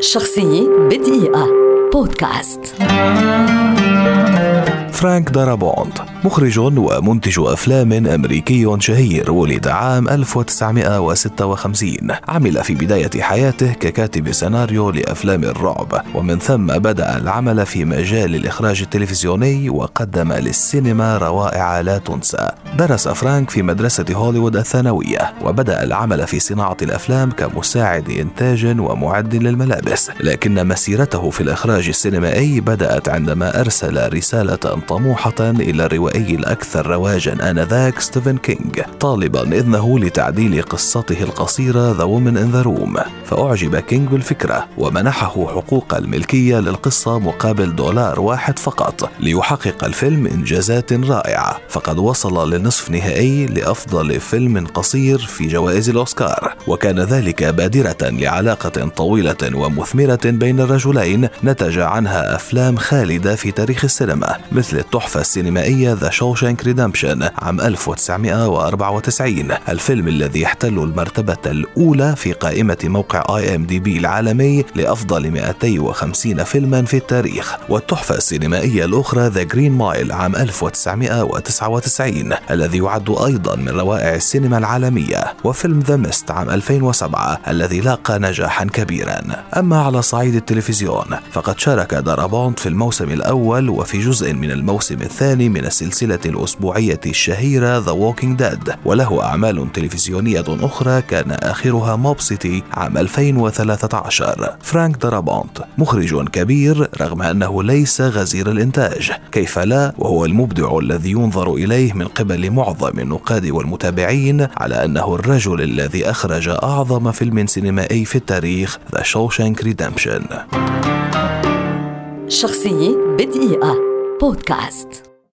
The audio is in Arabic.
شخصية بدقيقة. بودكاست. فرانك دارابونت مخرج ومنتج أفلام أمريكي شهير ولد عام 1956 عمل في بداية حياته ككاتب سيناريو لأفلام الرعب ومن ثم بدأ العمل في مجال الإخراج التلفزيوني وقدم للسينما روائع لا تنسى. درس فرانك في مدرسة هوليوود الثانوية وبدأ العمل في صناعة الأفلام كمساعد إنتاج ومعد للملابس. لكن مسيرته في الإخراج السينمائي بدأت عندما أرسل رسالة طموحة إلى الروائي الأكثر رواجا آنذاك ستيفن كينج طالبا إذنه لتعديل قصته القصيرة The Woman in the Room. فأعجب كينج بالفكرة ومنحه حقوق الملكية للقصة مقابل دولار واحد فقط ليحقق الفيلم إنجازات رائعة. فقد وصل للنصف نهائي لأفضل فيلم قصير في جوائز الأوسكار. وكان ذلك بادرة لعلاقة طويلة ومثمرة بين الرجلين نتج عنها أفلام خالدة في تاريخ السينما مثل التحفة السينمائية The Shawshank Redemption عام 1994 الفيلم الذي يحتل المرتبة الأولى في قائمة موقع IMDb العالمي لأفضل 250 فيلما في التاريخ والتحفة السينمائية الأخرى The Green Mile عام 1999 الذي يعد أيضا من روائع السينما العالمية وفيلم The Mist عام 2007 الذي لاقى نجاحا كبيرا. أما على صعيد التلفزيون فقد شارك دارابونت في الموسم الأول وفي جزء من الموسم الثاني من السلسلة الأسبوعية الشهيرة The Walking Dead وله أعمال تلفزيونية أخرى كان آخرها Mob City عام 2013 فرانك دارابونت مخرج كبير رغم أنه ليس غزير الإنتاج. كيف لا؟ وهو المبدع الذي ينظر إليه من قبل معظم النقاد والمتابعين على أنه الرجل الذي أخرج أعظم فيلم سينمائي في التاريخ The Shawshank Redemption. شخصية بدقيقة. بودكاست.